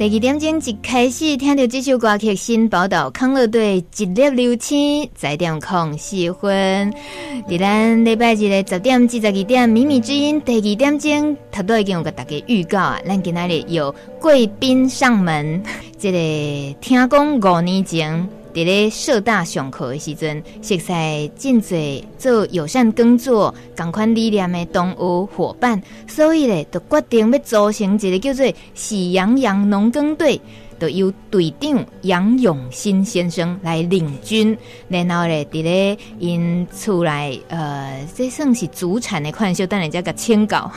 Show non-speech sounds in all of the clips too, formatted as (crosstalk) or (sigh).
第二点钟一开始听到这首歌曲，新宝岛康乐队一粒流星，在点空四分。在咱礼拜日的十点至十二点，秘密之音第二点钟，他都已经有个大家预告啊。咱今天有贵宾上门，(laughs) 这个听讲五年前。伫咧社大上课的时阵，熟悉真侪做友善工作、共款理念的同学伙伴，所以咧，就决定要组成一个叫做“喜羊羊农耕队”。都由队长杨永新先生来领军，然后咧，伫咧因厝内，呃，这算是祖产的款式，等人家个签稿，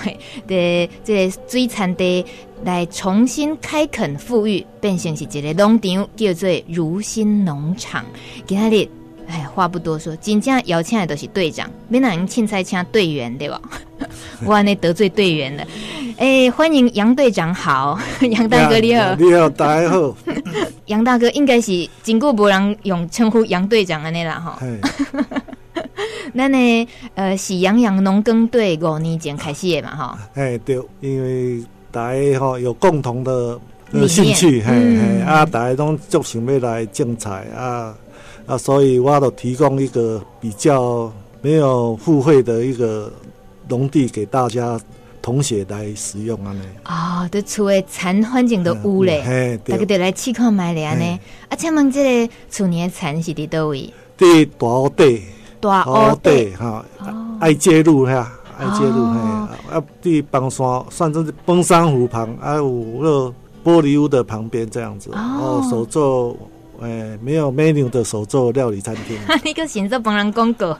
的这个水产地来重新开垦富裕，变成是一个农场，叫做如新农场。今日，哎，话不多说，真正邀请的都是队长，没人凊彩请队员对吧？(laughs) 我安尼得罪队员了。哎、欸，欢迎杨队长好，(laughs) 杨大哥你好，你好，大家好。(laughs) 杨大哥应该是经过无人用称呼杨队长安尼啦哈。那呢，呃，喜羊羊农耕队五年前开始的嘛哈。哎，对，因为大家哈有共同的兴趣，嘿嘿啊，大家拢足想要来种菜啊啊，所以我都提供一个比较没有付费的一个农地给大家。同学来使用啊？呢哦，伫厝诶田环境都有咧，嗯、大家得来试看卖咧呢。啊，请问这个厝内诶田是伫倒位？伫大湖底，大湖底哈，爱介路哈，爱介路哈。啊，伫崩山，算是崩山湖旁，啊有个玻璃屋的旁边这样子。哦，手做。诶、欸，没有 menu 的手做料理餐厅。(laughs) 你个先做帮人广告。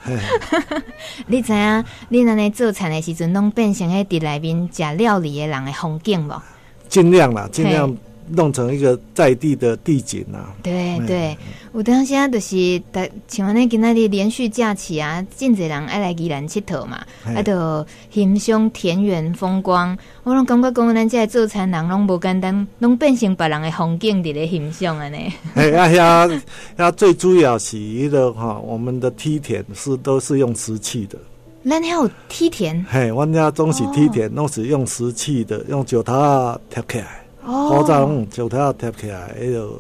(laughs) 你知影，你那里做菜的时阵，拢变成喺伫内面食料理的人的风景无？尽量啦，尽量。弄成一个在地的地景啊！对对，有当时啊，就是像安尼今仔日连续假期啊，真侪人爱来宜兰佚佗嘛，啊，就欣赏田园风光。我拢感觉讲，咱这做餐人拢无简单，拢变成别人的风景伫咧欣赏安尼。哎呀呀，(laughs) 呀，最主要是一个哈，我们的梯田是都是用石器的。咱还有梯田？嘿，阮家总是梯田，拢是用石器的，用石头啊贴起来。好在用九头要贴起来，还有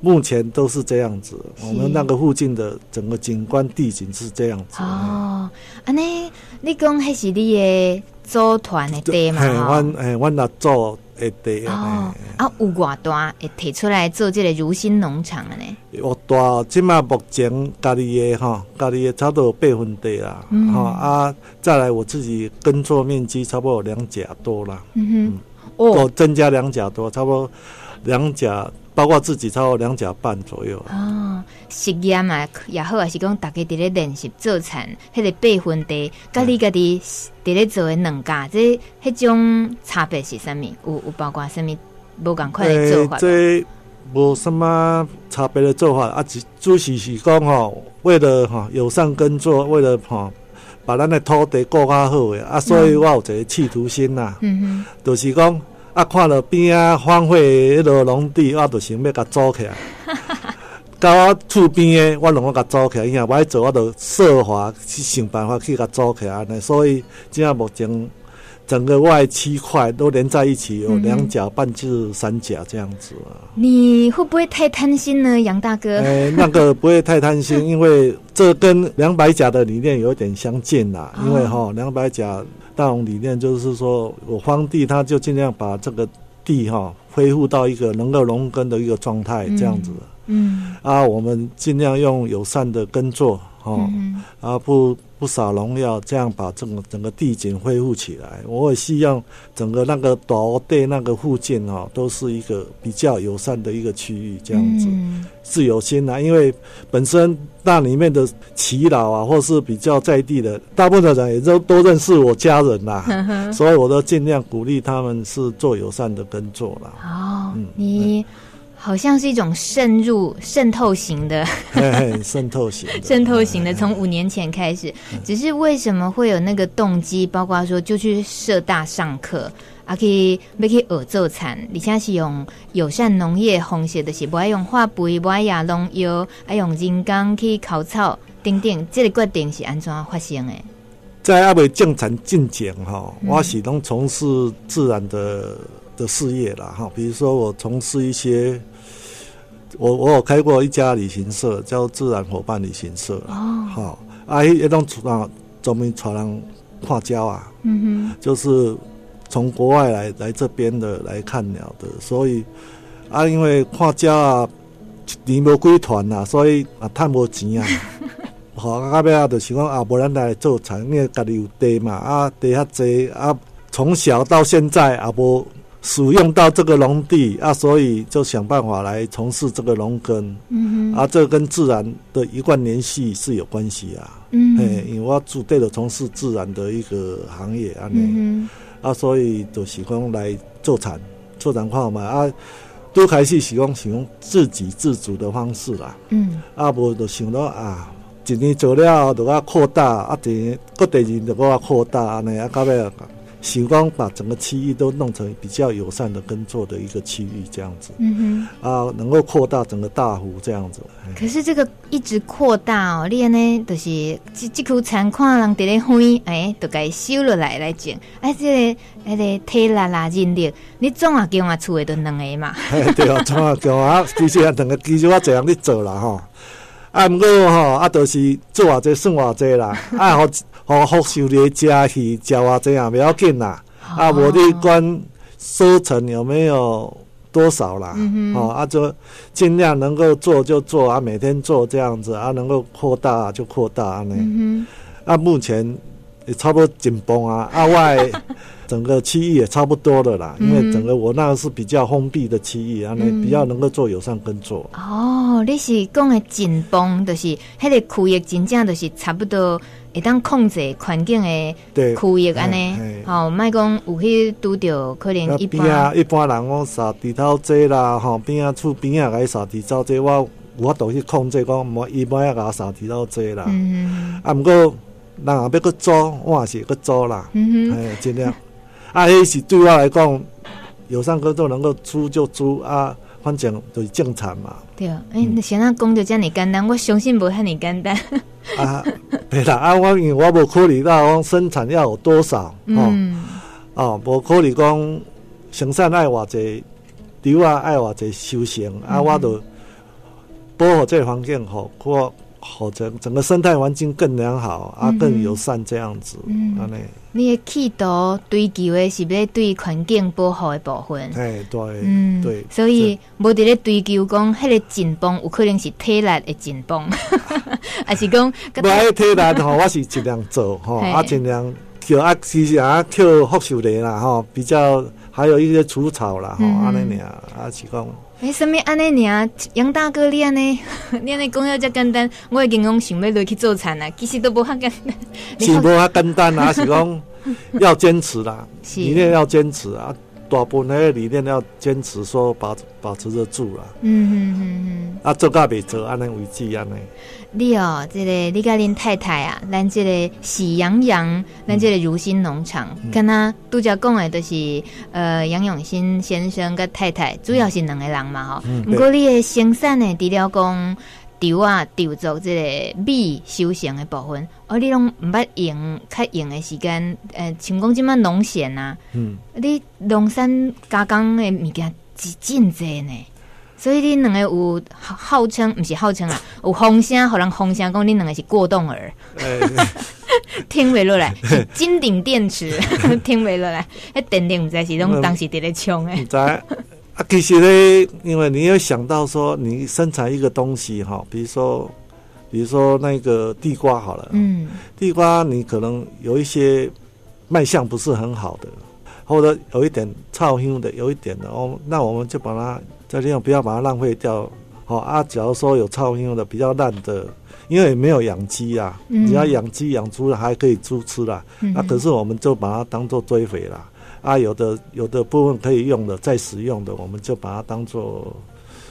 目前都是这样子。我们那个附近的整个景观地景是这样子。哦，安尼你讲迄是你的组团的地嘛？阮诶，阮那组的地啊，啊有偌大会提出来做这个如新农场的呢？我大，即马目前家里的哈，家里的差不多有八分地啦。哈、嗯、啊，再来我自己耕作面积差不多有两甲多啦。嗯哼。嗯我增加两甲多，差不多两甲，包括自己差不多两甲半左右。哦，实验嘛也好，还是讲大家伫咧练习做田，迄个八分地，甲你家己伫咧做诶两甲，这迄种差别是啥物？有有包括啥物？无共款的做法？这无什么差别的做法啊，只主是是讲吼，为了哈友善耕作，为了哈。把咱的土地顾较好诶，啊，所以我有一个企图心呐，嗯哼，就是讲啊，看到边啊荒废迄落农地，我就想要甲租起来。(laughs) 到我厝边诶，我拢要甲租起来，伊若无爱做，我就设法去想办法去甲租起来呢。所以，即下目前。整个外七块都连在一起，有两甲半至三甲这样子啊。你会不会太贪心呢，杨大哥？哎、欸，那个不会太贪心，(laughs) 因为这跟两百甲的理念有点相近啦。因为哈，两百甲大农理念就是说我荒地，他就尽量把这个地哈恢复到一个能够农耕的一个状态，这样子。嗯。啊，我们尽量用友善的耕作。哦，啊不不洒农药，这样把整个整个地景恢复起来。我也希望整个那个岛地那个附近哦，都是一个比较友善的一个区域，这样子是有心呐。因为本身那里面的耆老啊，或是比较在地的，大部分的人也都都认识我家人呐，所以我都尽量鼓励他们是做友善的耕作啦。哦，你。好像是一种渗入、渗透型的，渗透型、渗透型的。从五年前开始，只是为什么会有那个动机？包括说，就去社大上课，啊，可以没可以耳奏产？你现在是用友善农业红写的，是不爱用化肥，不爱亚农药，爱用人工去烤草，等等。这个决定是安怎发生的？在阿未种田进前哈，我是拢从事自然的。的事业啦哈，比如说我从事一些，我我有开过一家旅行社，叫自然伙伴旅行社哦，好，啊一种啊专门带人看鸟啊，嗯哼，就是从国外来来这边的来看鸟的，所以啊因为看鸟啊，年无几团呐，所以啊赚无钱啊。(laughs) 好，后尾啊，就是讲啊，无咱来做产，因为家己有地嘛，啊，地较济啊，从小到现在啊，无使用到这个农地啊，所以就想办法来从事这个农耕。嗯哼，啊，这跟自然的一贯联系是有关系啊。嗯，哎，因为我主对的从事自然的一个行业啊，嗯啊，所以就喜欢来做产，做产化嘛啊，都开始是讲想用自给自足的方式啦。嗯，啊，无就想到啊。一年做了，就要扩大啊！第二，各第二年就我扩大安尼啊！到尾想讲把整个区域都弄成比较友善的耕作的一个区域，这样子。嗯哼。啊，能够扩大整个大湖这样子。可是这个一直扩大哦，你呢，就是这这口残看人伫咧挥，哎，都该收落来来种。哎，这个那个体力啦、人力，你总啊叫我厝的都两个嘛。(laughs) 对啊，总啊叫啊，其实啊，两个其实我这样去做啦吼。啊，毋过吼，啊，都是做偌济算偌济啦。啊，互互福寿的家去食偌济也不要紧啦。啊，无你管收成有没有多少啦？嗯。哦，啊，就尽量能够做就做啊，每天做这样子啊，能够扩大就扩大安尼。嗯哼。啊，目前也差不多紧绷啊，啊外。整个区域也差不多的啦，(laughs) 因为整个我那个是比较封闭的区域，啊、嗯，比较能够做友善耕作。哦，你是讲的紧绷，就是那个区域真正就是差不多会当控制环境的区域安尼。吼，莫讲有去拄着可能一般啊，一般人讲撒地头这啦，吼边啊厝边啊该撒地头这，我我都去控制讲，莫一般要搞撒地头这啦。嗯，啊，毋过人也要去做，我也是去做啦。嗯哼，哎，尽量。啊，迄是对我来讲，友善耕作能够出就出啊，反正就是正常嘛。对啊，哎、欸，现在讲就这么简单，我相信无遐尼简单。啊，对啦，啊，我因为我无考虑到讲生产要有多少，嗯，哦，无考虑讲生产爱偌济，稻啊爱偌济收成，啊，嗯、我都保护这个环境好，或或者整个生态环境更良好，啊，更友善这样子，安尼、嗯。你的企图追求的是要对环境保护的部分，哎，对，嗯，对，所以无伫咧追求讲迄个紧绷，有可能是体力的紧绷，(laughs) 还是讲 (laughs) 不爱体力吼，我是尽量做吼，啊，尽量叫啊，其实啊，叫福寿螺啦吼，比较还有一些除草啦吼，安尼尔啊是讲。哎，什么安尼尔？杨大哥，你安尼，(laughs) 你安尼讲要遮简单，我已经讲想要落去做餐啊。其实都无遐简单，(laughs) 是无遐简单啊，是讲 (laughs) 要坚持啦，理念要坚持啊，大部分那个理念要坚持，说保保持得住啦。嗯嗯嗯嗯，啊，做甲未做，安尼为止安尼。你哦，这个你甲恁太太啊，咱这个喜羊羊，咱这个如新农场，跟他拄则讲的，就是呃杨永新先生跟太太，主要是两个人嘛，吼、嗯。不过你的生产呢，除了讲稻啊，稻作即个米收成的部分，而你拢毋捌用较用的时间，呃，像讲即满农闲啊，嗯，你农产加工的物件是真济呢。所以你两个有号称，不是号称啊，(laughs) 有风声，互人风声讲你两个是过动儿，(laughs) 听袂落来，是 (laughs) 金顶电池，听袂落来，迄电电毋知是拢当时伫咧冲诶。在啊，其实呢，因为你要想到说，你生产一个东西哈，比如说，比如说那个地瓜好了，嗯，地瓜你可能有一些卖相不是很好的，或者有一点臭香的，有一点的哦，那我们就把它。这地方不要把它浪费掉，好啊。假如说有超用的比较烂的，因为也没有养鸡啊，你、嗯、要养鸡养猪还可以猪吃啦。那、嗯啊、可是我们就把它当做堆肥啦。啊，有的有的部分可以用的再使用的，我们就把它当做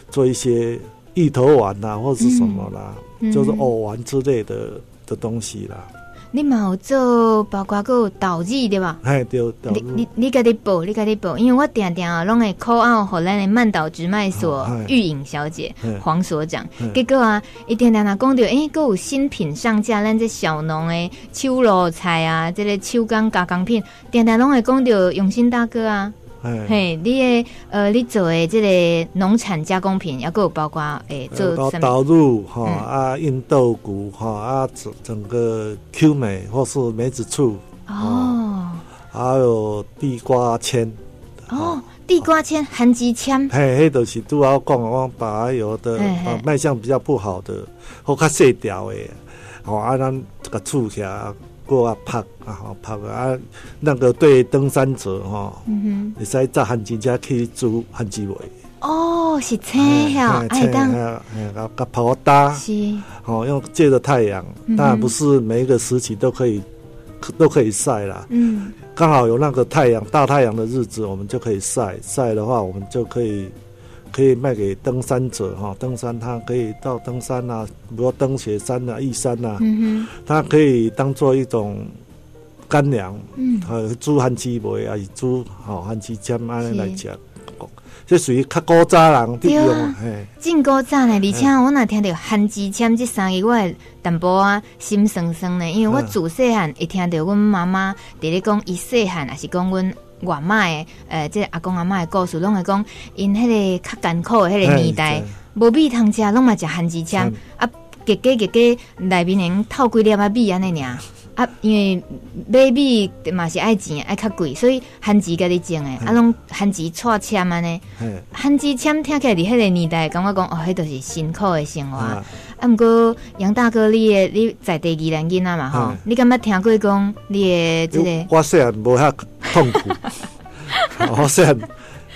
做一些芋头丸呐，或是什么啦，嗯、就是藕丸之类的的东西啦。你嘛有做，包括个导日对吧？哎，对，你你你家己报，你家己报，因为我定定啊，拢会 call out 给咱的曼岛直卖所玉影小姐黄所长，结果啊，一定定啊讲到，诶，阁有新品上架，咱这小农的手路菜啊，这个手工加工品，定定拢会讲到永新大哥啊，嘿，你的呃，你做的这个农产加工品，要够包括诶，做导入哈啊，印豆谷哈啊，整整个 Q 美或是梅子醋哦，还有地瓜签哦，地瓜签、含吉签，嘿，嘿，都是都要讲，我把有的卖相比较不好的或较细条的，好啊，咱这个醋起来。过啊拍啊好拍啊，那个对登山者哈，嗯哼，你使扎番薯加去煮番薯味。哦，是这样，哎当，哎，个个泡打是，好用借着太阳，当然不是每一个时期都可以都可以晒啦。嗯，刚好有那个太阳大太阳的日子，我们就可以晒晒的话，我们就可以。可以卖给登山者哈，登山他可以到登山呐、啊，比如登雪山呐、啊、玉山呐、啊，嗯哼，它可以当做一种干粮，嗯，呃，煮番薯糜啊，是煮好番薯浆安尼来吃，这属于较古早人的用，嘿，真古早呢。而且我那听到番薯签这三个，我会淡薄啊心酸酸呢，因为我自细汉一听到阮妈妈在咧讲伊细汉，还是讲阮。外妈诶，呃，这个、阿公阿妈诶故事，拢会讲因迄个较艰苦诶迄个年代，无米通食，拢嘛食番薯浆啊，加加加加内面能透几粒啊米安尼尔。啊，因为买米嘛是爱钱，爱较贵，所以番薯家己种诶，啊，拢番薯搓签安尼，番薯签听起来伫迄个年代，感觉讲哦，迄都是辛苦诶生活。啊，毋过杨大哥，你诶你在第二人囡仔嘛吼，你敢捌听过讲你诶这个？我虽然无遐痛苦，(laughs) 我虽然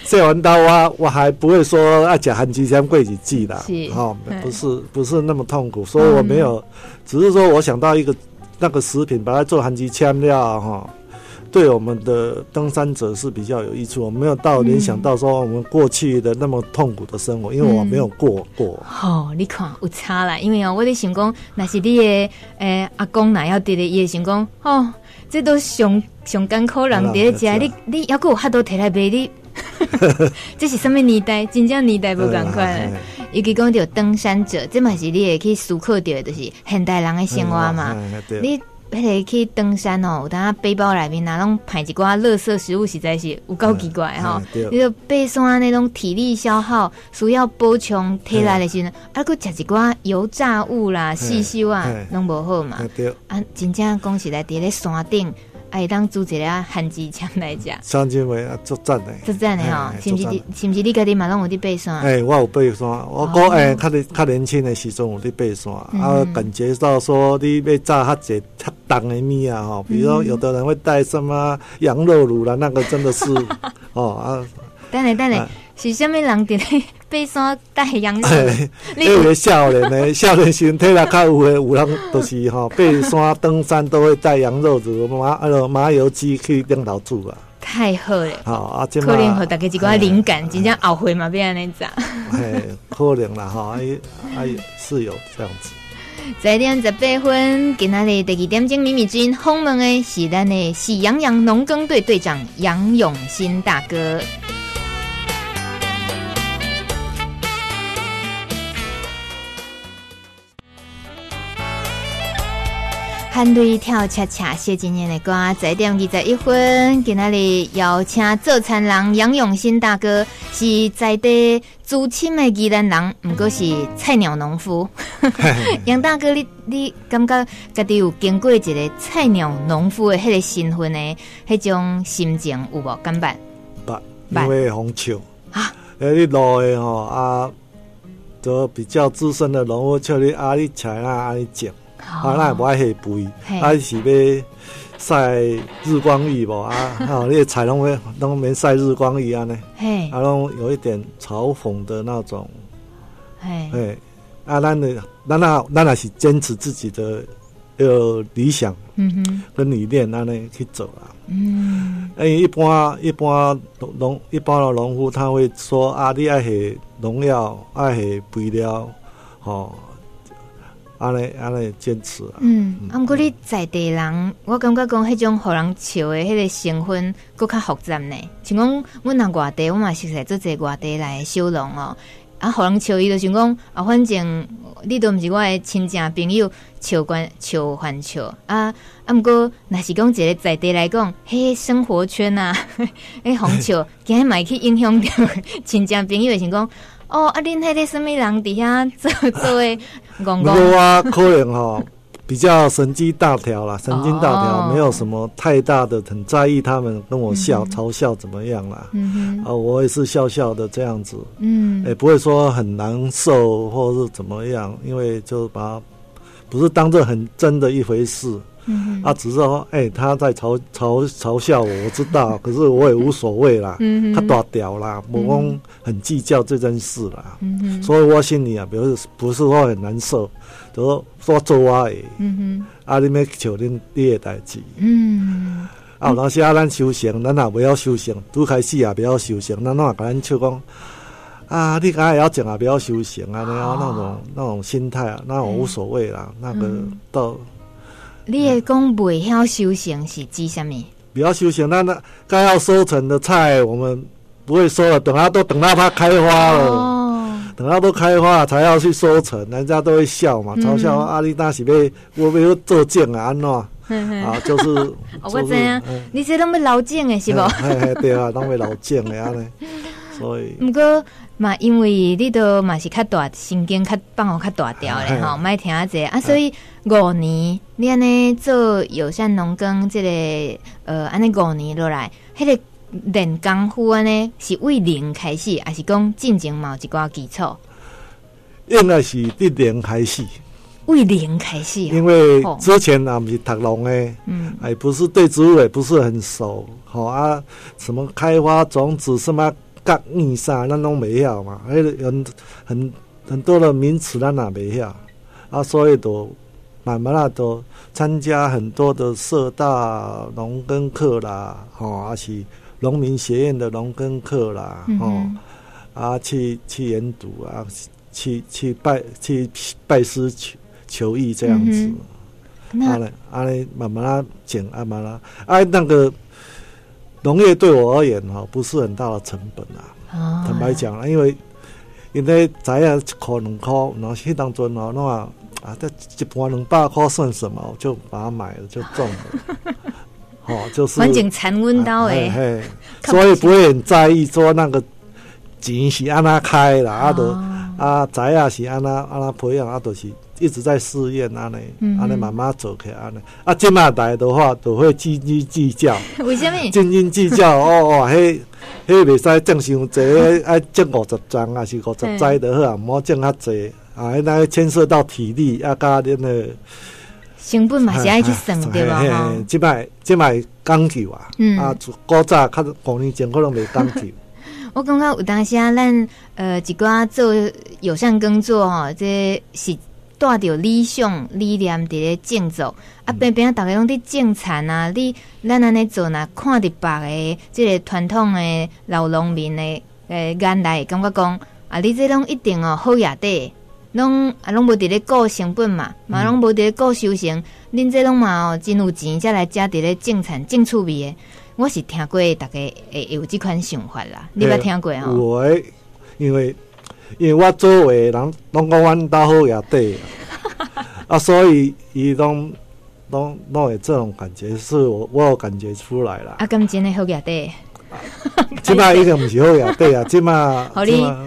说完刀我我还不会说爱食番薯签过日子啦，哈，不是不是那么痛苦，所以我没有，只是说我想到一个。那个食品把它做番薯签料哈，对我们的登山者是比较有益处。我没有到联想到说我们过去的那么痛苦的生活，因为我没有过过。哦，你看有差啦，因为哦，我的想讲，那是你的诶、欸、阿公哪要得的，也想讲哦，这都上上艰苦人得食，(laughs) 你你要够哈多提来卖你，(laughs) 这是什么年代？真正年代不赶快。(laughs) 尤其讲到登山者，这嘛是你会去思考到的，就是现代人的生活嘛。你迄个去登山哦，有当背包里面啊拢排一寡垃圾食物，实在是有够奇怪哈。你说爬山那种体力消耗，需要补充体力的时候，啊，搁食一寡油炸物啦、细修啊，拢无好嘛。啊，真正讲实在，伫咧山顶。哎，当煮一个番薯签来食，三斤位啊，足赞的，足赞的吼，是不是？是不是你家己嘛拢有伫爬山？哎，我有爬山，我讲哎，较年较年轻的时阵有伫爬山，啊，感觉到说你要炸较济较重的物啊，吼，比如说有的人会带什么羊肉炉啦，那个真的是哦啊。等下等下，是虾米人伫咧爬山带羊肉？(laughs) 因为少年的 (laughs) 少年身体力较有诶，有人都是吼爬山登山都会带羊肉煮麻啊个麻油鸡去顶头煮啊。太好了，好啊，可能和大家一个灵感，真正后悔嘛，变安尼咋？嘿，可能啦，哈，哎哎，是有这样子。十一点十八分，今仔日第二点钟，米米之音访问的是咱的喜羊羊农耕队队长杨永新大哥。韩队跳恰恰谢金燕的歌，十一点二十一分，今仔日邀请做餐人杨永新大哥，是在地资深的宜兰人，毋过是菜鸟农夫。(laughs) 杨大哥，你你感觉家己有经过一个菜鸟农夫的迄个身份的迄种心情有无？敢办？办，因为红树啊，诶，你老的吼啊，都比较资深的农夫，像你阿里菜啊，阿里种。啊，那也不爱下肥，啊是要晒日光浴无？啊？(laughs) 哈，你菜拢会拢免晒日光浴安尼，嘿，啊拢有一点嘲讽的那种，嘿，嘿，啊，咱的咱那咱那是坚持自己的呃理想，嗯哼，跟理念安尼去走啊，嗯，哎，一般一般农一般的农夫他会说啊，你爱下农药，爱下肥料，吼。安尼安尼坚持啊！嗯，啊，毋过你在地人，我感觉讲迄种互人笑的迄个成分，佫较复杂呢。像讲，阮若外地，我嘛熟悉做者外地来的小农哦。啊，互人笑伊就想讲啊，反正你都毋是我的亲戚朋友，笑关笑还笑啊。啊，毋过若是讲一个在地来讲，迄生活圈啊，(laughs) 迄红笑，(laughs) 今日买去影响着 (laughs) 亲戚朋友，想讲哦，啊，恁迄个什么人伫遐 (laughs) 做做诶，(laughs) 讲讲啊，可能吼。(laughs) 比较神经大条啦，神经大条，没有什么太大的，很在意他们跟我笑、嗯、嘲笑怎么样啦。嗯哼，啊，我也是笑笑的这样子，嗯，也不会说很难受或是怎么样，因为就把不是当做很真的一回事。嗯，啊，只是说，哎、欸，他在嘲嘲嘲笑我，我知道，可是我也无所谓啦。嗯哼，他大条啦，我讲很计较这件事啦。嗯哼，所以我心里啊，比如不是说很难受。都说做我的，嗯哼，啊，你们求恁你的代志，嗯，啊，有当时啊，咱修行，咱也不要修行，拄开始也不要修行，咱拢也跟咱笑讲，啊，你刚才要讲啊，不要修行啊，那样那种那种心态啊，那种无所谓啦，嗯、那个到。你也讲不晓修行是指什么？不要修行，那那该要收成的菜，我们不会收了，等它都等到它开花了。哦等它都开花才要去收成，人家都会笑嘛，嘲笑阿丽娜是被我没有做贱啊，安怎啊？就是 (laughs) 我知啊，你这拢要留证的是不？对啊，拢要留证的安尼。(laughs) 所以，不过嘛，因为你都嘛是较大神经较放较大条嘞 (laughs) 吼，莫听啊这啊，所以五年你安尼做友善农耕，这个呃，安尼五年落来，迄个。练功夫安尼是为零开始，还是讲进前嘛有一寡基础？应该是从零开始，为零开始。因为之前啊，不是读农诶，嗯，哎，不是对植物也不是很熟，好啊，什么开花种子什么革命啥，咱拢没晓嘛，还有很很很多的名词，咱也没晓啊，所以都慢慢啊，都参加很多的社大农耕课啦，好，而且。农民学院的农耕课啦，嗯、哦，啊，去去研读啊，去去拜去拜师求求艺这样子，啊嘞阿嘞，慢慢啊讲啊慢慢，啊那个农业对我而言哈、哦，不是很大的成本啊，哦、坦白讲，因为因为摘啊一块两块，然后去当中哦，那啊啊这一盘两百块算什么？我就把它买了就中了。(laughs) 哦，就是环境残温到诶，所以不会很在意说那个钱是安那开啦，啊都啊宅啊是安那安那培养，啊都是一直在试验安尼，安尼慢慢做起来安尼。啊，这么来的话都会斤斤计较，为什么？斤斤计较哦 (laughs) 哦，迄迄袂使种伤济，爱种五十张啊是五十栽的好啊，唔好种较济啊，那牵涉到体力啊，加恁的。成本嘛是爱去算对吧？哈，即摆即摆讲究啊，啊，古早较五年前可能袂讲究。(laughs) 我感觉有当时啊，咱呃一寡做友善工作吼，这是带着理想理念伫咧种作，啊，边边大家拢伫种田啊，你咱安尼做呐，看着别个即个传统的老农民的诶眼来感觉讲啊，你这拢一定哦好野地。拢啊，拢无伫咧顾成本嘛，嘛拢无伫咧顾修行。恁这拢嘛哦，真有钱才来家伫咧种田种趣味的。我是听过，大家会有即款想法啦。你捌听过哦？有诶，因为因为我周围人拢讲阮兜好野地，(laughs) 啊，所以伊拢拢拢会这种感觉，是我我有感觉出来啦。啊，咁真诶好野地。(laughs) 即摆已经毋是好呀，对啊，即摆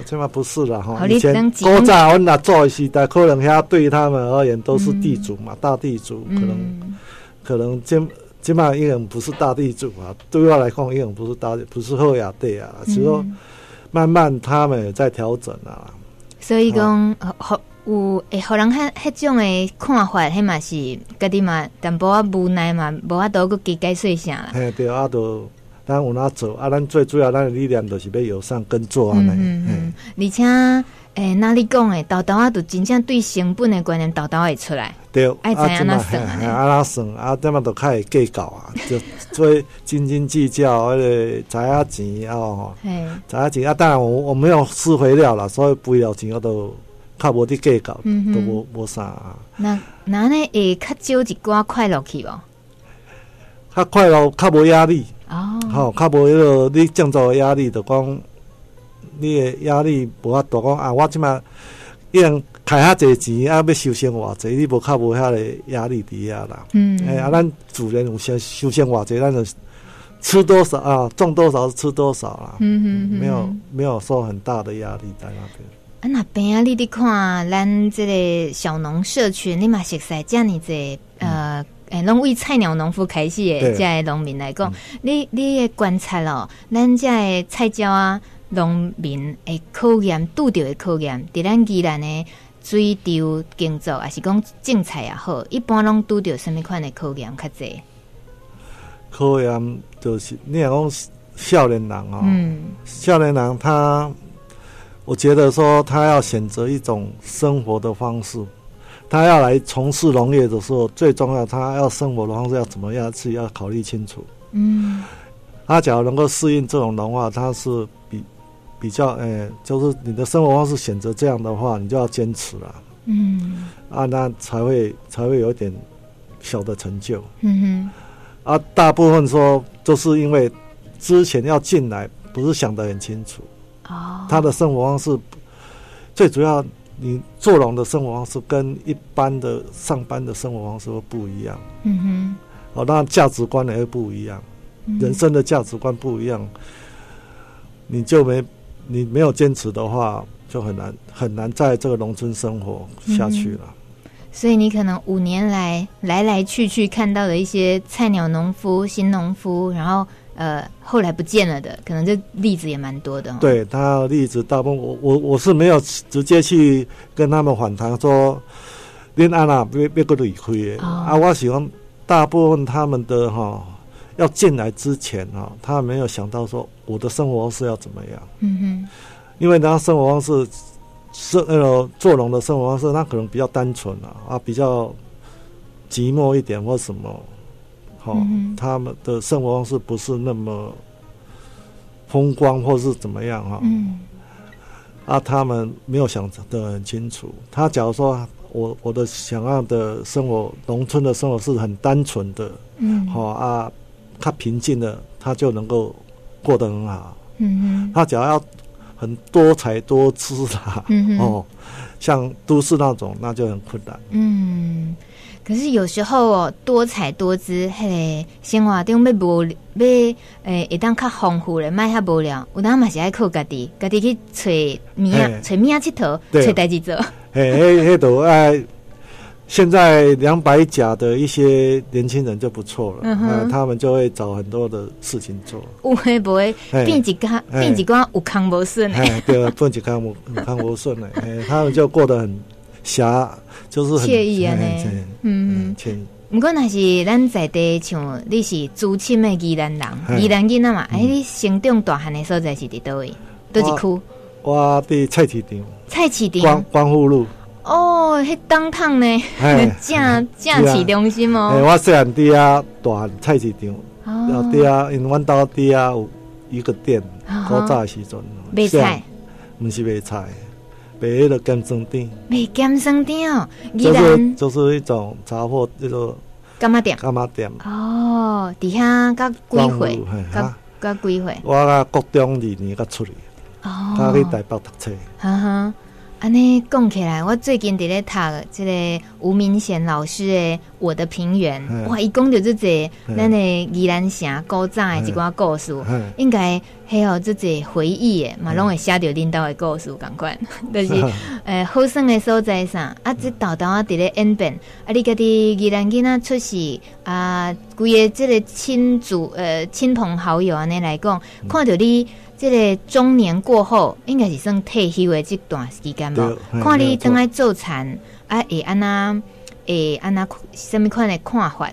即摆不是了哈。以前古早阮那做的时代，可能遐对他们而言都是地主嘛，大地主可能可能今即摆已经不是大地主啊，对我来讲已经不是大不是好呀，对啊，所以说慢慢他们也在调整啊。所以讲，好有诶，互人遐迄种诶看法，迄嘛是家己嘛，淡薄仔无奈嘛，无法度去加解释啥啦。嘿，对啊，都。咱有哪做啊？咱最主要咱的力量就是要友善耕作啊！嗯嗯，而且诶，那你讲诶，豆豆啊，都真正对成本的观念，豆豆会出来。对，爱怎样那算啊？啊那算啊？这么都开始计较啊，(laughs) 就所以斤斤计较，而且赚啊钱啊，赚啊钱啊！当然我我没有施肥料啦，所以肥料钱我都较无滴计较，都无无啥。那那呢？会较少一寡快乐去无？较快乐，较无压力。哦，好，较无迄落你种作的压力，就讲你的压力无法度讲啊，我即马已经开遐济钱，啊，要收生偌济，你无较无遐个压力伫遐啦。嗯，哎、欸，啊，咱主人有先收生偌济，咱就吃多少啊，种多少吃多少啦。嗯哼，哼，没有没有说很大的压力在那边。啊，那边啊，你伫看咱这个小农社群，你嘛熟悉遮尔济呃。嗯诶，拢为菜鸟农夫开始诶，这农民来讲，你你诶观察咯，咱这菜鸟啊，农民诶考验拄着的考验，伫咱宜兰诶水稻耕作，还是讲种菜也好，一般拢拄着什物款的考验较济？考验就是你讲少年人哦，嗯，少年人他，我觉得说他要选择一种生活的方式。他要来从事农业的时候，最重要，他要生活的方式要怎么样，自己要考虑清楚。嗯，他假如能够适应这种农化，他是比比较，诶、欸，就是你的生活方式选择这样的话，你就要坚持了。嗯，啊，那才会才会有点小的成就。嗯哼，啊，大部分说就是因为之前要进来，不是想得很清楚。哦，他的生活方式最主要。你做农的生活方式跟一般的上班的生活方式会不一样，嗯哼，哦，那价值观也会不一样，嗯、人生的价值观不一样，你就没你没有坚持的话，就很难很难在这个农村生活下去了。嗯、所以你可能五年来来来去去看到的一些菜鸟农夫、新农夫，然后。呃，后来不见了的，可能这例子也蛮多的。对，他例子大部分，我我我是没有直接去跟他们反谈说，恁安那别别个离开的啊。我喜欢大部分他们的哈、哦，要进来之前哈、哦，他没有想到说我的生活方式要怎么样。嗯哼，因为他生活方式是呃做农的生活方式，他可能比较单纯啊，啊比较寂寞一点或什么。哦，嗯、他们的生活方式不是那么风光，或是怎么样哈？嗯，啊，他们没有想得很清楚。他假如说我我的想要的生活，农村的生活是很单纯的，嗯，好啊，他平静的，他就能够过得很好。嗯哼，他假如要很多才多姿啦，嗯哼，哦，像都市那种，那就很困难。嗯。可是有时候哦，多彩多姿，嘿，生活中要无要诶，会当较丰富咧，卖较无聊。有当嘛是爱靠家己，家己去找物啊，找物啊，佚佗，找代志做。嘿，嘿，迄都爱。现在两百甲的一些年轻人就不错了，嗯哼，他们就会找很多的事情做。有会不会变几个变几个有康无顺？哎，对，变一个有有康无顺嘞，哎，他们就过得很。侠就是很惬意啊，呢，嗯，惬意。不过那是咱在地，像你是资深的宜兰人，宜兰囡仔嘛，哎，你生长大汉的所在是伫倒位，倒一区。我伫菜市场，菜市场？光光复路。哦，迄当趟呢，(laughs) 正正市中心哦。哎，我细汉伫啊，大菜市场，然后伫啊，因为阮兜伫啊有一个店，古早的时阵卖菜，不是卖菜。卖的咸酸甜，卖咸酸甜哦，就是就是一种杂货，叫做柑仔店，干嘛店哦，底下甲几岁，甲甲几岁？我啊国中二年才出去，哦，他去台北读册，哈哈。安尼讲起来，我最近伫咧读即个吴明贤老师的《我的平原》，哇，伊讲着即个咱的宜兰城古早的一寡故事，应该还有即个回忆的，嘛拢会写着恁兜的故事，共款，(laughs) 就是诶好耍的所在上，啊，即豆豆啊伫咧演变，啊，你家己宜兰囡仔出世啊，规个即个亲族呃亲朋好友安尼来讲，看着你。这个中年过后，应该是算退休的这段时间吧。看你正在做田，啊，会安那，会安那什么款的看法？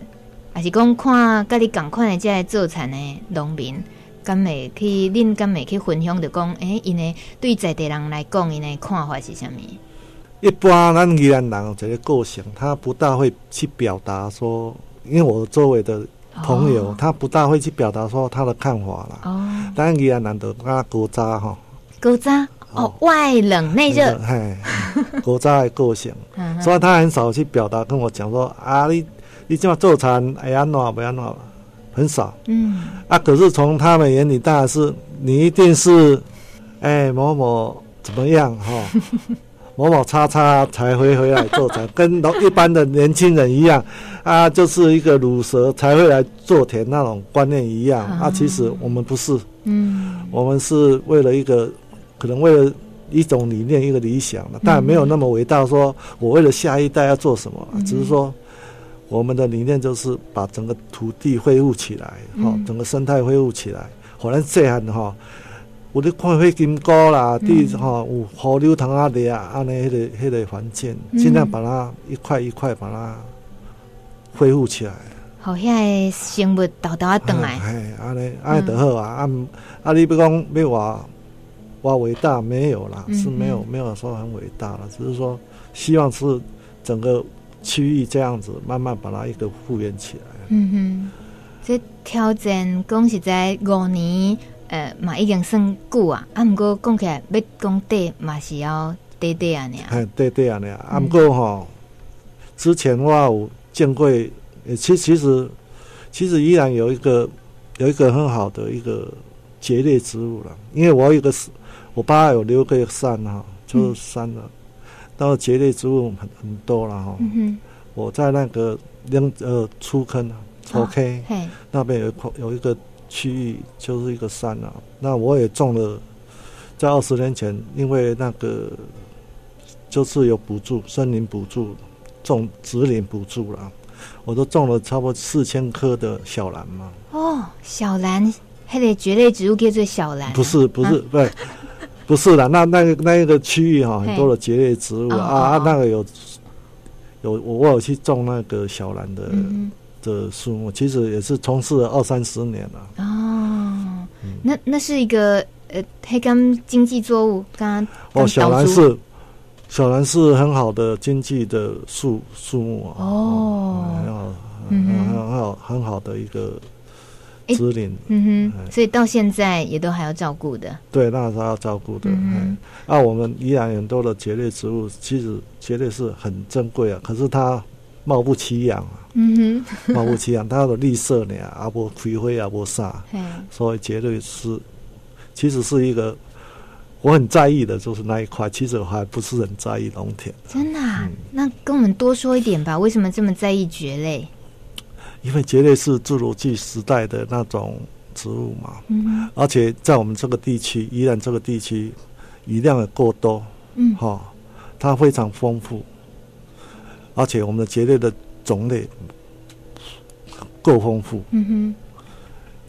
还是讲看跟你同款的这个做田的农民，敢会去恁敢会去分享的讲？诶、欸，因为对在地人来讲，因的看法是什么？一般咱宜兰人这个个性，他不大会去表达说，因为我周围的。朋友，他不大会去表达说他的看法了。哦，当然，宜兰人都他古渣哈，古渣哦，外冷内热，嘿，古渣的个性，(laughs) 所以他很少去表达跟我讲说啊，你你这么做餐哎呀，暖不要暖，很少。嗯，啊，可是从他们眼里，当然是你一定是，哎，某某怎么样哈？(laughs) 某某叉叉才会回来做田，跟一般的年轻人一样啊，就是一个乳蛇才会来做田那种观念一样啊。其实我们不是，嗯，我们是为了一个，可能为了一种理念、一个理想的，但没有那么伟大。说我为了下一代要做什么，只是说我们的理念就是把整个土地恢复起来，哈，整个生态恢复起来。可能这样哈。有咧看火金菇啦，地吼有河流塘啊，咧啊，安尼迄个迄个环境，尽量把它一块一块把它恢复起来。好，遐个生物豆豆啊，转来。哎，安尼安尼就好啊。啊，啊，你不讲要话话伟大没有啦，是没有没有说很伟大了，只是说希望是整个区域这样子慢慢把它一个复原起来。嗯哼，这挑战讲实在五年。呃，嘛已经算久啊，啊，毋过讲起来要讲短嘛是要短短啊，尔。哎，短短啊，尔。啊，毋过吼，之前我有见过，其其实其实依然有一个有一个很好的一个蕨类植物了，因为我有一个我爸有留个山哈，就是山了，然后蕨类植物很很多了哈。嗯哼。我在那个两呃出坑啊，粗坑，那边有一块有一个。区域就是一个山啊，那我也种了，在二十年前，因为那个就是有补助，森林补助，种植林补助了，我都种了差不多四千棵的小兰嘛。哦，小兰，还得蕨类植物叫做小兰？不是，不是，啊、不是，不是的，那那个那一个区域哈，很多的蕨类植物啊啊，那个有有我我有去种那个小兰的。嗯的树木其实也是从事了二三十年了。哦，嗯、那那是一个呃黑柑经济作物，刚刚哦，小兰是小兰是很好的经济的树树木啊。哦，很好，嗯哼，很好很好的一个植林。嗯哼，所以到现在也都还要照顾的。对，那是要照顾的。嗯，那我们依然很多的蕨类植物，其实蕨类是很珍贵啊，可是它貌不起眼啊。嗯哼，貌不起眼，(laughs) 它的绿色呢，啊不开花啊不啥，所以绝对是，其实是一个我很在意的，就是那一块。其实我还不是很在意农田。真的、啊？嗯、那跟我们多说一点吧，为什么这么在意蕨类？因为蕨类是侏罗纪时代的那种植物嘛，嗯，而且在我们这个地区，依然这个地区雨量也够多，嗯，哈，它非常丰富，而且我们的蕨类的。种类够丰富，嗯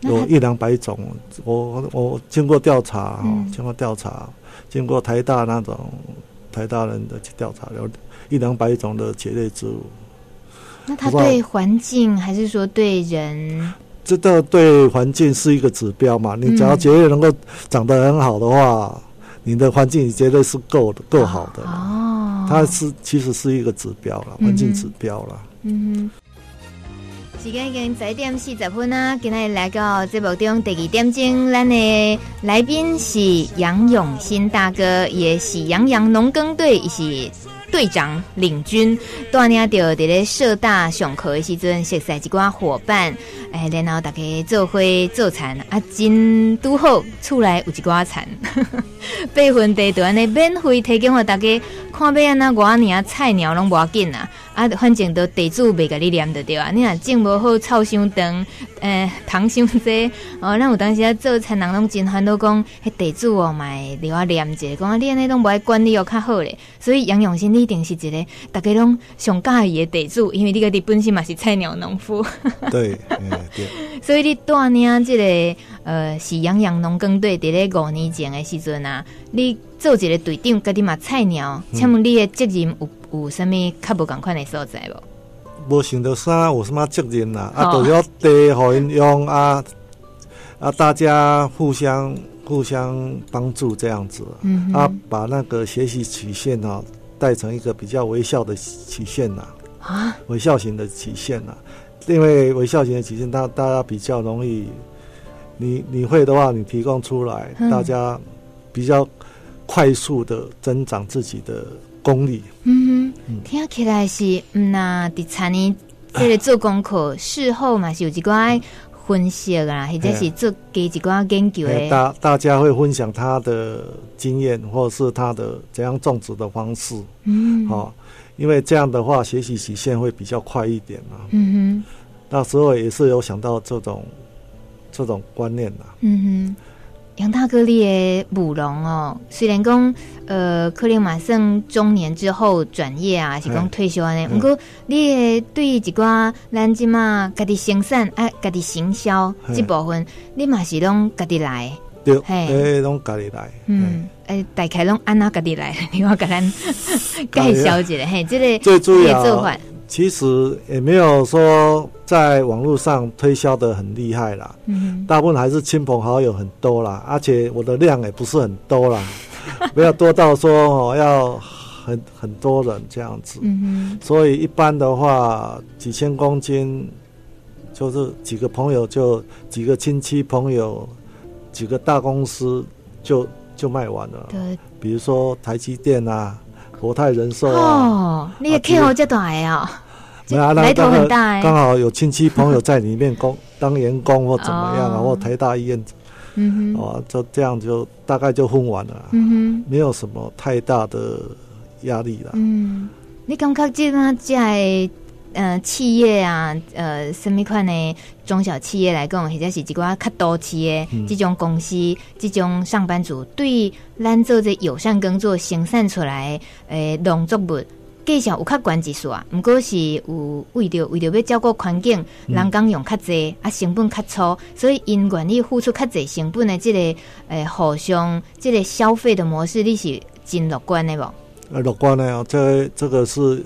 哼，有一两百种。我我经过调查哈，嗯、经过调查，经过台大那种台大人的调查，有一两百种的蕨类植物。那它对环境还是说对人？这个对环境是一个指标嘛？你只要蕨类能够长得很好的话，嗯、你的环境绝对是够的，够好的。哦，它是其实是一个指标了，环境指标了。嗯嗯哼，时间已经十一点四十分啦，今天来到节目中第二点钟，咱的来宾是杨永新大哥，也是杨洋农耕队，也是队长领军，带领着伫咧社大上课的时阵，熟悉一寡伙伴，哎，然后大家做伙做餐，啊，真拄好，厝内有一寡餐，(laughs) 备份地段的免费提供给大家，看要安那我尔菜鸟拢无要紧啊。啊，反正都地主袂甲你念着对啊，你若种无好，草伤长，诶，糖伤济哦。咱有当时啊做田人拢真烦恼讲，迄地主哦，买留我念者，讲啊，你安尼拢无爱管理哦，较好咧。所以杨永新，你一定是一个逐家拢上喜意的地主，因为你个你本身嘛是菜鸟农夫。对，(laughs) 嗯对。所以你带领即个呃，是阳阳农耕队伫咧五年前的时阵啊，你做一个队长，家己嘛菜鸟，请问你的责任有？有啥物较无共款的所在无？无想到啥有什么责任啦？啊，都要地互因用啊啊！大家互相互相帮助这样子，嗯、啊，把那个学习曲线哈、啊、带成一个比较微笑的曲线呐啊，微笑型的曲线呐、啊，因为微笑型的曲线，大大家比较容易，你你会的话，你提供出来，嗯、大家比较快速的增长自己的。功力，嗯哼，听起来是，嗯那第三年这个做功课，事后嘛是有一寡分析啊，或者是做给几寡研究的。大大家会分享他的经验，或者是他的怎样种植的方式。嗯，好、哦，因为这样的话学习曲线会比较快一点嘛。嗯哼，那时候也是有想到这种这种观念的。嗯哼。杨大哥，你的舞龙哦，虽然讲呃，可能马上中年之后转业啊，是讲退休安尼。不过，你的对一寡咱即嘛家己生产啊，家己行销这部分，你嘛是拢家己来，对，诶，拢家己来。嗯，诶，大概拢安那家己来，你 (laughs) 我甲咱 (laughs) 介绍一下，嘿，这个最主要。其实也没有说在网络上推销的很厉害啦，嗯，大部分还是亲朋好友很多啦，而且我的量也不是很多啦，(laughs) 没有多到说哦要很很多人这样子，嗯，所以一般的话几千公斤，就是几个朋友就几个亲戚朋友，几个大公司就就卖完了，对，比如说台积电啊，国泰人寿啊，哦，你也 K 我这大啊。没啊，那刚好刚好有亲戚朋友在里面工当员工或怎么样啊，或台大医院，嗯哼，哦，就这样就大概就分完了，嗯哼，没有什么太大的压力了。嗯，你感觉这那在呃企业啊，呃什么款的中小企业来讲，或者是一寡较多企业，嗯、这种公司，这种上班族，对咱做这友善工作生产出来诶农作物。计上有较悬技术啊，毋过是有为着为着要照顾环境，人工用较济啊，成本较粗，所以因愿意付出较济成本的这个诶、欸，互相这个消费的模式，你是真乐观的无？呃，乐观的啊，这这个是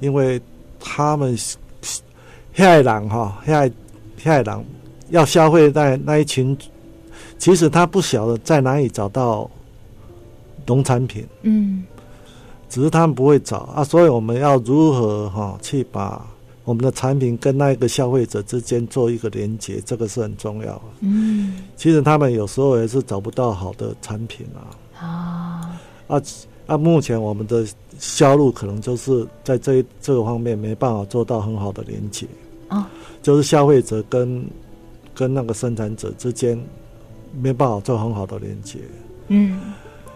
因为他们遐个人哈，遐遐个人要消费在那一群，其实他不晓得在哪里找到农产品，嗯。只是他们不会找啊，所以我们要如何哈、哦、去把我们的产品跟那个消费者之间做一个连接，这个是很重要的。嗯，其实他们有时候也是找不到好的产品啊。啊啊啊！目前我们的销路可能就是在这一这个方面没办法做到很好的连接。哦，就是消费者跟跟那个生产者之间没办法做很好的连接。嗯。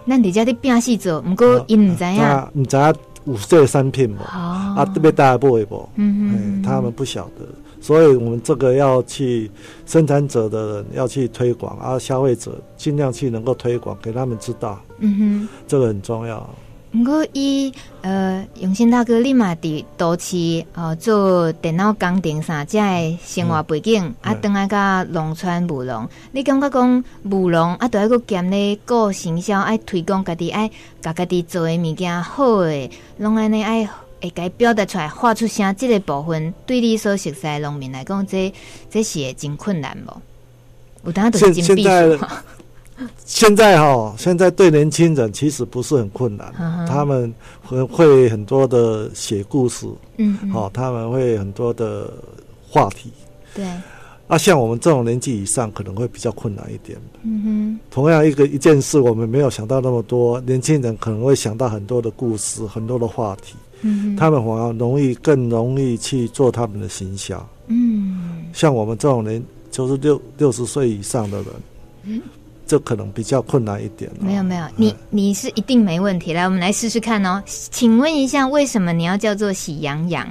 咱伫遮伫拼死做，毋过因毋知影，毋知影有这个产品无？啊，特别大部位无？嗯嗯，他们不晓得，所以我们这个要去生产者的人要去推广，啊，消费者尽量去能够推广给他们知道。嗯哼，这个很重要。不过伊呃，永新大哥，立马伫都市呃做电脑工程啥，即个生活背景、嗯、啊，等下甲农村务农，你感觉讲务农啊，都要搁兼咧搞行销，爱推广家己，爱家家己做诶物件好诶，拢安尼爱会该表达出来，画出声，即个部分对你所熟悉诶农民来讲，这这是会真困难无？有当都是真必须。现在哈，(laughs) 现在对年轻人其实不是很困难，嗯、他们会会很多的写故事，嗯，好、嗯，他们会很多的话题，对。啊，像我们这种年纪以上，可能会比较困难一点。嗯哼。同样一个一件事，我们没有想到那么多，年轻人可能会想到很多的故事，很多的话题。嗯。他们反而容易更容易去做他们的行销。嗯。像我们这种人，就是六六十岁以上的人。嗯。这可能比较困难一点。没有没有，你你是一定没问题。来，我们来试试看哦。请问一下，为什么你要叫做喜羊羊？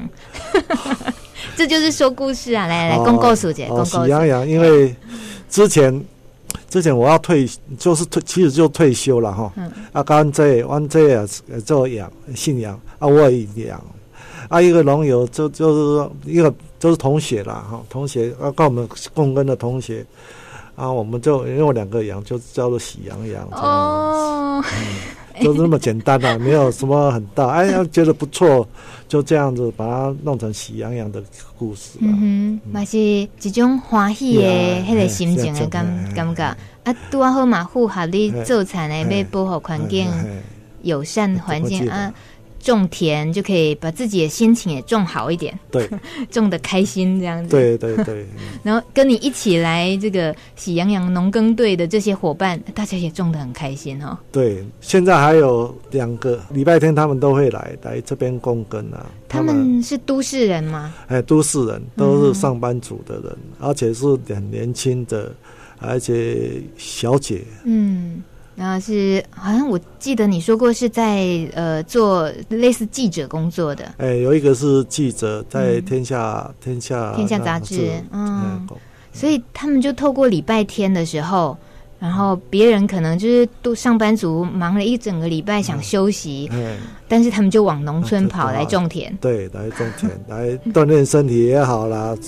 (laughs) 这就是说故事啊！来来来，公告诉姐，公告。喜羊羊，因为之前之前我要退，就是退，其实就退休了哈。嗯。啊，刚这完这也做养姓杨啊，我也养啊，一个农友就就是说一个就是同学啦哈，同学啊，跟我们共耕的同学。啊，我们就因为我两个羊就叫做喜羊羊哦，嗯，(laughs) 就是那么简单啊，没有什么很大。哎呀，(laughs) 觉得不错，就这样子把它弄成喜羊羊的故事。嗯哼，嘛是一种欢喜的迄个心情的感感觉。啊，拄啊好嘛，符合你做产的，要保护环境、友善环境啊。种田，就可以把自己的心情也种好一点，对，(laughs) 种的开心这样子。对对对。(laughs) 然后跟你一起来这个喜羊羊农耕队的这些伙伴，大家也种的很开心哈、哦。对，现在还有两个礼拜天他们都会来来这边工耕啊。他们是都市人吗？哎，都市人都是上班族的人，嗯、而且是很年轻的，而且小姐。嗯。然后是好像我记得你说过是在呃做类似记者工作的，哎，有一个是记者在天下、嗯、天下天下杂志，嗯，所以他们就透过礼拜天的时候，然后别人可能就是都上班族忙了一整个礼拜想休息，嗯，但是他们就往农村跑来种田，(laughs) 对，来种田来锻炼身体也好啦。(laughs)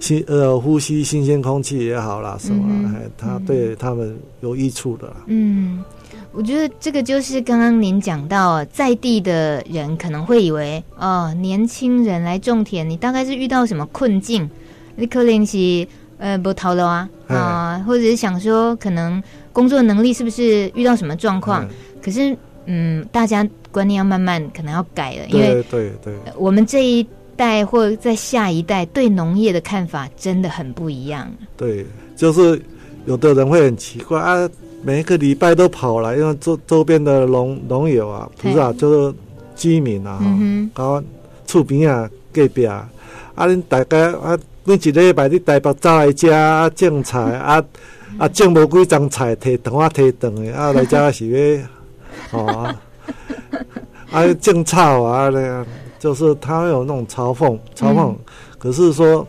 新呃，呼吸新鲜空气也好啦，什么，嗯、它对他们有益处的。嗯，我觉得这个就是刚刚您讲到，在地的人可能会以为，哦，年轻人来种田，你大概是遇到什么困境？你可能是呃不逃了啊啊，或者是想说，可能工作能力是不是遇到什么状况？可是，嗯，大家观念要慢慢可能要改了，因为对对，我们这一。代或在下一代对农业的看法真的很不一样。对，就是有的人会很奇怪啊，每一个礼拜都跑来，因为周周边的农农友啊，不是啊，就是居民啊，嗯搞厝边啊、隔壁啊，啊，恁大家啊，每一个礼拜你台北走来家种菜啊啊，种无几张菜，提糖啊提糖的啊，来家是要 (laughs) 哦啊，种草啊那样。就是他有那种嘲讽，嘲讽，嗯、可是说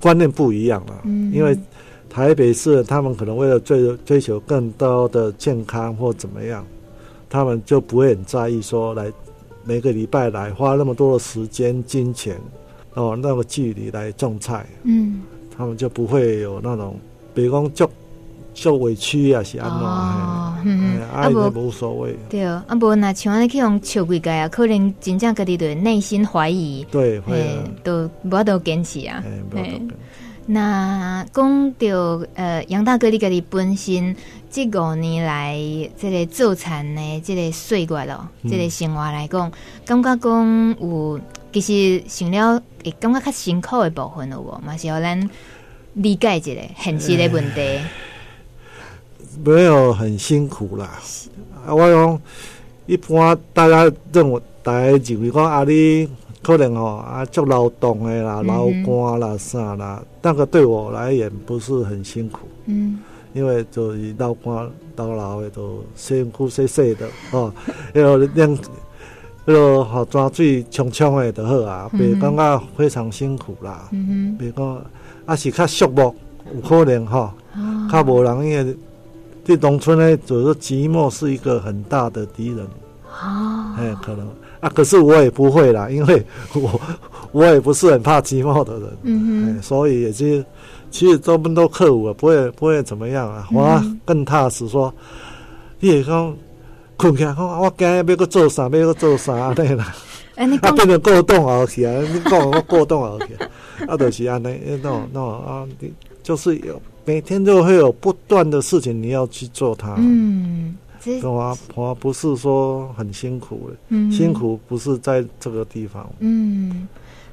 观念不一样了。嗯，因为台北市他们可能为了追追求更多的健康或怎么样，他们就不会很在意说来每个礼拜来花那么多的时间、金钱哦，那个距离来种菜。嗯，他们就不会有那种，比如讲受委屈啊，是安怎？哦，嗯嗯，啊无无所谓。对啊，啊无那像安尼去用笑几届啊，可能真正家己对内心怀疑。对，会都无法度坚持啊。哎，那讲到呃杨大哥你家己本身这五年来这个做田的这个岁月咯，这个生活来讲，感觉讲有其实想了会感觉较辛苦的部分了无？嘛是要咱理解一下现实的问题。没有很辛苦啦，啊，我讲一般大家认为，大家认为讲啊，你可能哦啊做劳动的啦、劳工啦啥啦，那个对我来言不是很辛苦，嗯，因为就是劳工劳劳的都辛苦细细的哦，然后两那个好抓水冲冲的就好啊，别感觉非常辛苦啦，别讲啊是较寂寞，有可能哈，较无人因为。对农村呢，就是寂寞是一个很大的敌人。哦，哎，可能啊，可是我也不会啦，因为我我也不是很怕寂寞的人。嗯哼，所以也是其实都都克服了，不会不会怎么样啊。我更踏实说，你也讲困起来，我今日要搁做啥，要搁做啥对啦。哎，你变成过动而去啊，你讲我过动而去，(laughs) 啊，就是安尼，那那啊，就是有。每天都会有不断的事情，你要去做它。嗯，懂吗？我不是说很辛苦的，嗯，辛苦不是在这个地方。嗯，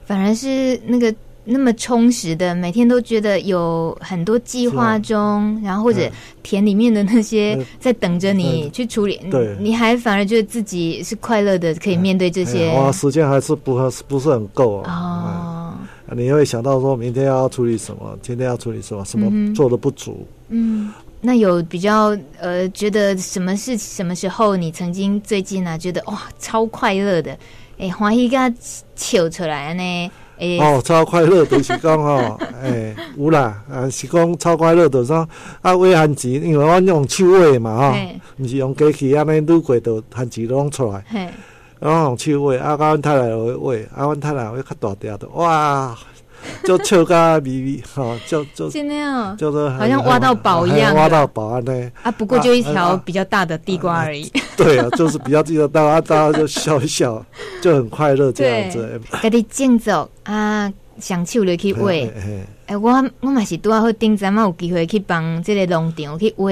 反而是那个那么充实的，每天都觉得有很多计划中，啊、然后或者田里面的那些在等着你去处理。你还反而觉得自己是快乐的，可以面对这些。花、哎哎、时间还是不不是很够啊。哦。哎你会想到说明天要处理什么，今天要处理什么，什么做的不足？嗯，嗯，那有比较呃，觉得什么是什么时候？你曾经最近呢、啊，觉得哇，超快乐的，哎，欢喜个笑出来呢？哎，哦，超快乐就是讲哦，哎，有啦，啊，是讲超快乐就是讲啊，喂番薯，因为阮用手喂嘛，哈，不是用机器，安尼撸过的番薯拢出来。然后用手喂，啊，阮太太会喂，啊，阮太太会较大条的，哇，(laughs) 就笑甲咪咪，(laughs) 吼，就就真的哦，就是好像挖到宝一样，挖到宝安尼。啊，不过就一条比较大的地瓜而已。(laughs) 对啊，就是比较比较大，大家就笑一笑，就很快乐这样子。家己种作啊，双手就去挖。哎、欸，我我嘛是拄好顶阵嘛有机会去帮这个农场去挖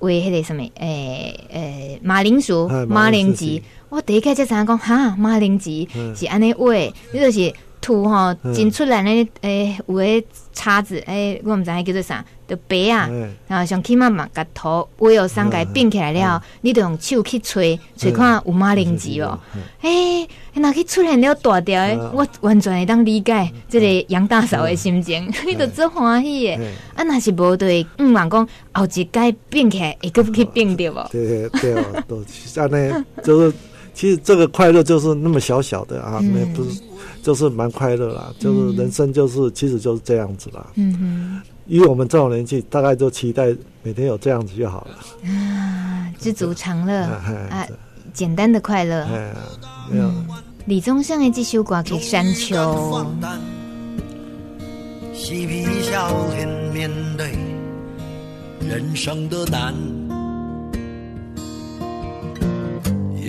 挖迄个什么诶诶、欸欸、马铃薯马铃薯。我第一开始才讲哈马铃薯是安尼画，你就是。土吼，真出来呢，诶、欸，有诶叉子，诶、欸，我毋知影叫做啥，就白啊，嗯、然后像起码嘛，甲土唯有三个并起来了，嗯、你就用手去吹，吹看有马铃薯哦。诶、嗯，那去出现了大条诶，嗯、我完全会当理解这个杨大嫂诶心情，(laughs) 你都真欢喜诶。啊，那是无对，嗯，人讲后一届并起来会搁去并着无？对对哦，都是安尼，就是其实这个快乐就是那么小小的啊，那、嗯、不是。就是蛮快乐啦，就是人生就是、嗯、其实就是这样子啦。嗯哼，以我们这种年纪，大概就期待每天有这样子就好了。啊，知足常乐啊，简单的快乐。嗯，李宗盛的这首歌曲《山丘》。嬉皮笑脸面对人生的难。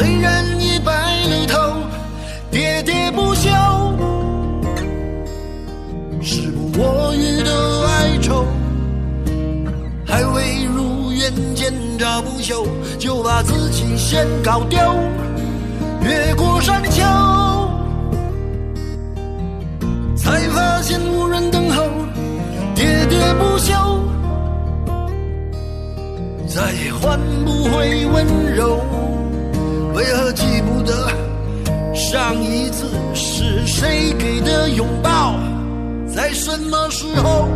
虽然已白了头，喋喋不休，时不我予的哀愁，还未如愿见着不朽，就把自己先搞丢。越过山丘，才发现无人等候，喋喋不休，再也换不回温柔。为何记不得上一次是谁给的拥抱，在什么时候？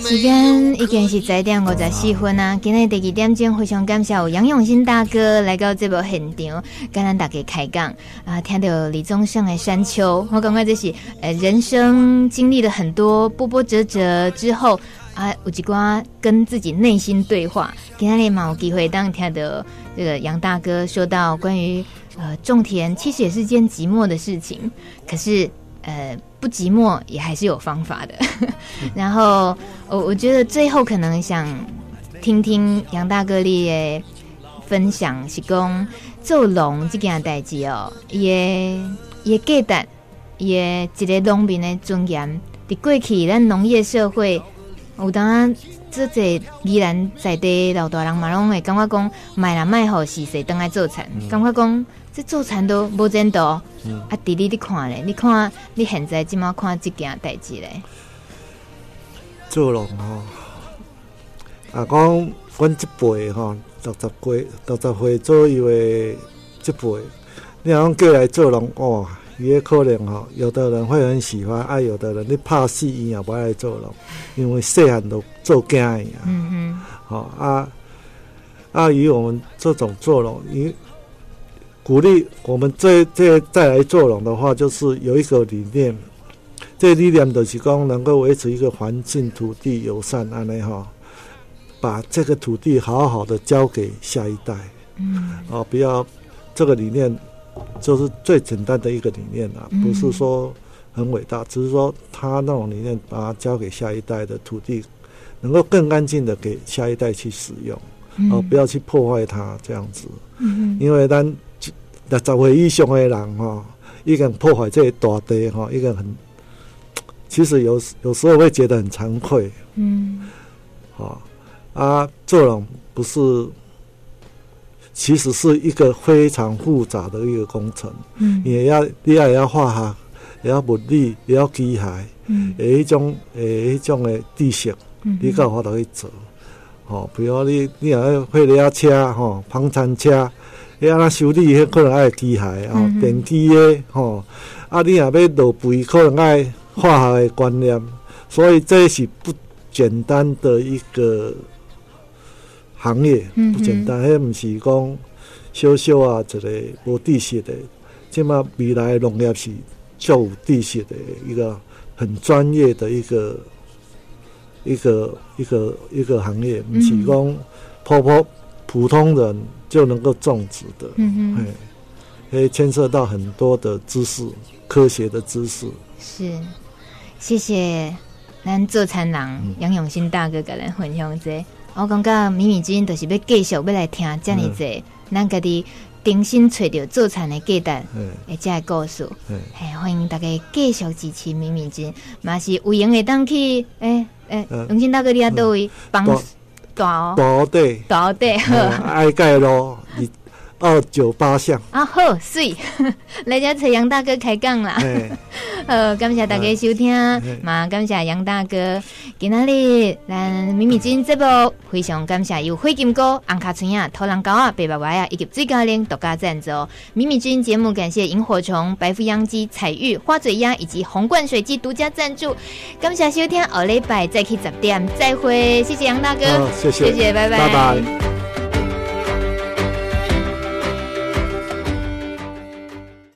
时间已经是十点五十四分啊！今天第二点钟非常感谢有杨永新大哥来到这部现场，跟咱大家开讲啊！听到李宗盛的《山丘》，我感觉这是呃人生经历了很多波波折折之后。啊，有一寡跟自己内心对话。今天嘛有机会当听到这个杨大哥说到关于呃种田，其实也是件寂寞的事情。可是呃不寂寞也还是有方法的。(laughs) 然后我我觉得最后可能想听听杨大哥你的分享，是讲做农这件代志哦，也也记得也一个农民的尊严。伫过去咱农业社会。有当这这依然在地老大人嘛拢会感觉讲卖啦卖好是谁当来做田，感觉讲这做田都无前途。嗯、啊，弟弟你看咧，你看你现在怎么看这件代志咧？做农吼，啊，讲阮这辈吼，六十岁六十岁左右的这辈，你讲过来做农哦。也可能哈，有的人会很喜欢，啊，有的人你怕死伊也不爱做咯，因为细汉都做惊伊啊。嗯嗯。好啊，啊，以我们这种做农，以鼓励我们这这再来做农的话，就是有一个理念，这个理念就是讲能够维持一个环境、土地友善安尼哈，把这个土地好好的交给下一代。嗯。哦，不要这个理念。就是最简单的一个理念啊，不是说很伟大，只是说他那种理念，把它交给下一代的土地，能够更干净的给下一代去使用，哦，不要去破坏它这样子。嗯因为咱六十岁以上的人哈，一个人破坏这些大地哈，一个人很，其实有有时候会觉得很惭愧。嗯，好啊，做人不是。其实是一个非常复杂的一个工程，嗯，也要你也要化学，也要物理，也要机械，嗯，有一种诶一种的知识，你够法度去做，哦，比如你你要会了车，吼，房产车，你要修理，迄可能爱机械，哦，电机的，吼，啊，你若要落肥，可能爱化学的观念，所以这是不简单的一个。行业不简单，迄毋、是讲小小啊，一个无知识的，即码未来农业是较有知识的一个很专业的一个一个一个一个行业，不是讲普普普通人就能够种植的。嗯嗯，可以牵涉到很多的知识，科学的知识。是，谢谢咱做田人杨永新大哥跟咱分享这。我感觉米米之音就是要继续要来听这样子，咱家己重新找到做产的鸡蛋，诶，这个故事，嘿，欢迎大家继续支持米米君，嘛是有闲会当去，诶诶，永新大哥你啊倒位帮大大对大地好，爱盖咯。二九八巷啊，好，水 (laughs) 来家找杨大哥开讲啦。呃，(laughs) 感谢大家收听，嘛嘿感谢杨大哥。今仔日咱米米之音节目非常感谢有灰金哥、红卡村啊、土狼狗啊、白白娃啊以及最高龄独家赞助。米米之音节目感谢萤火虫、白富秧鸡、彩玉、花嘴鸭以及红冠水鸡独家赞助。感谢收听，下礼拜再去十点再会。谢谢杨大哥，谢谢，谢谢，拜拜。拜拜。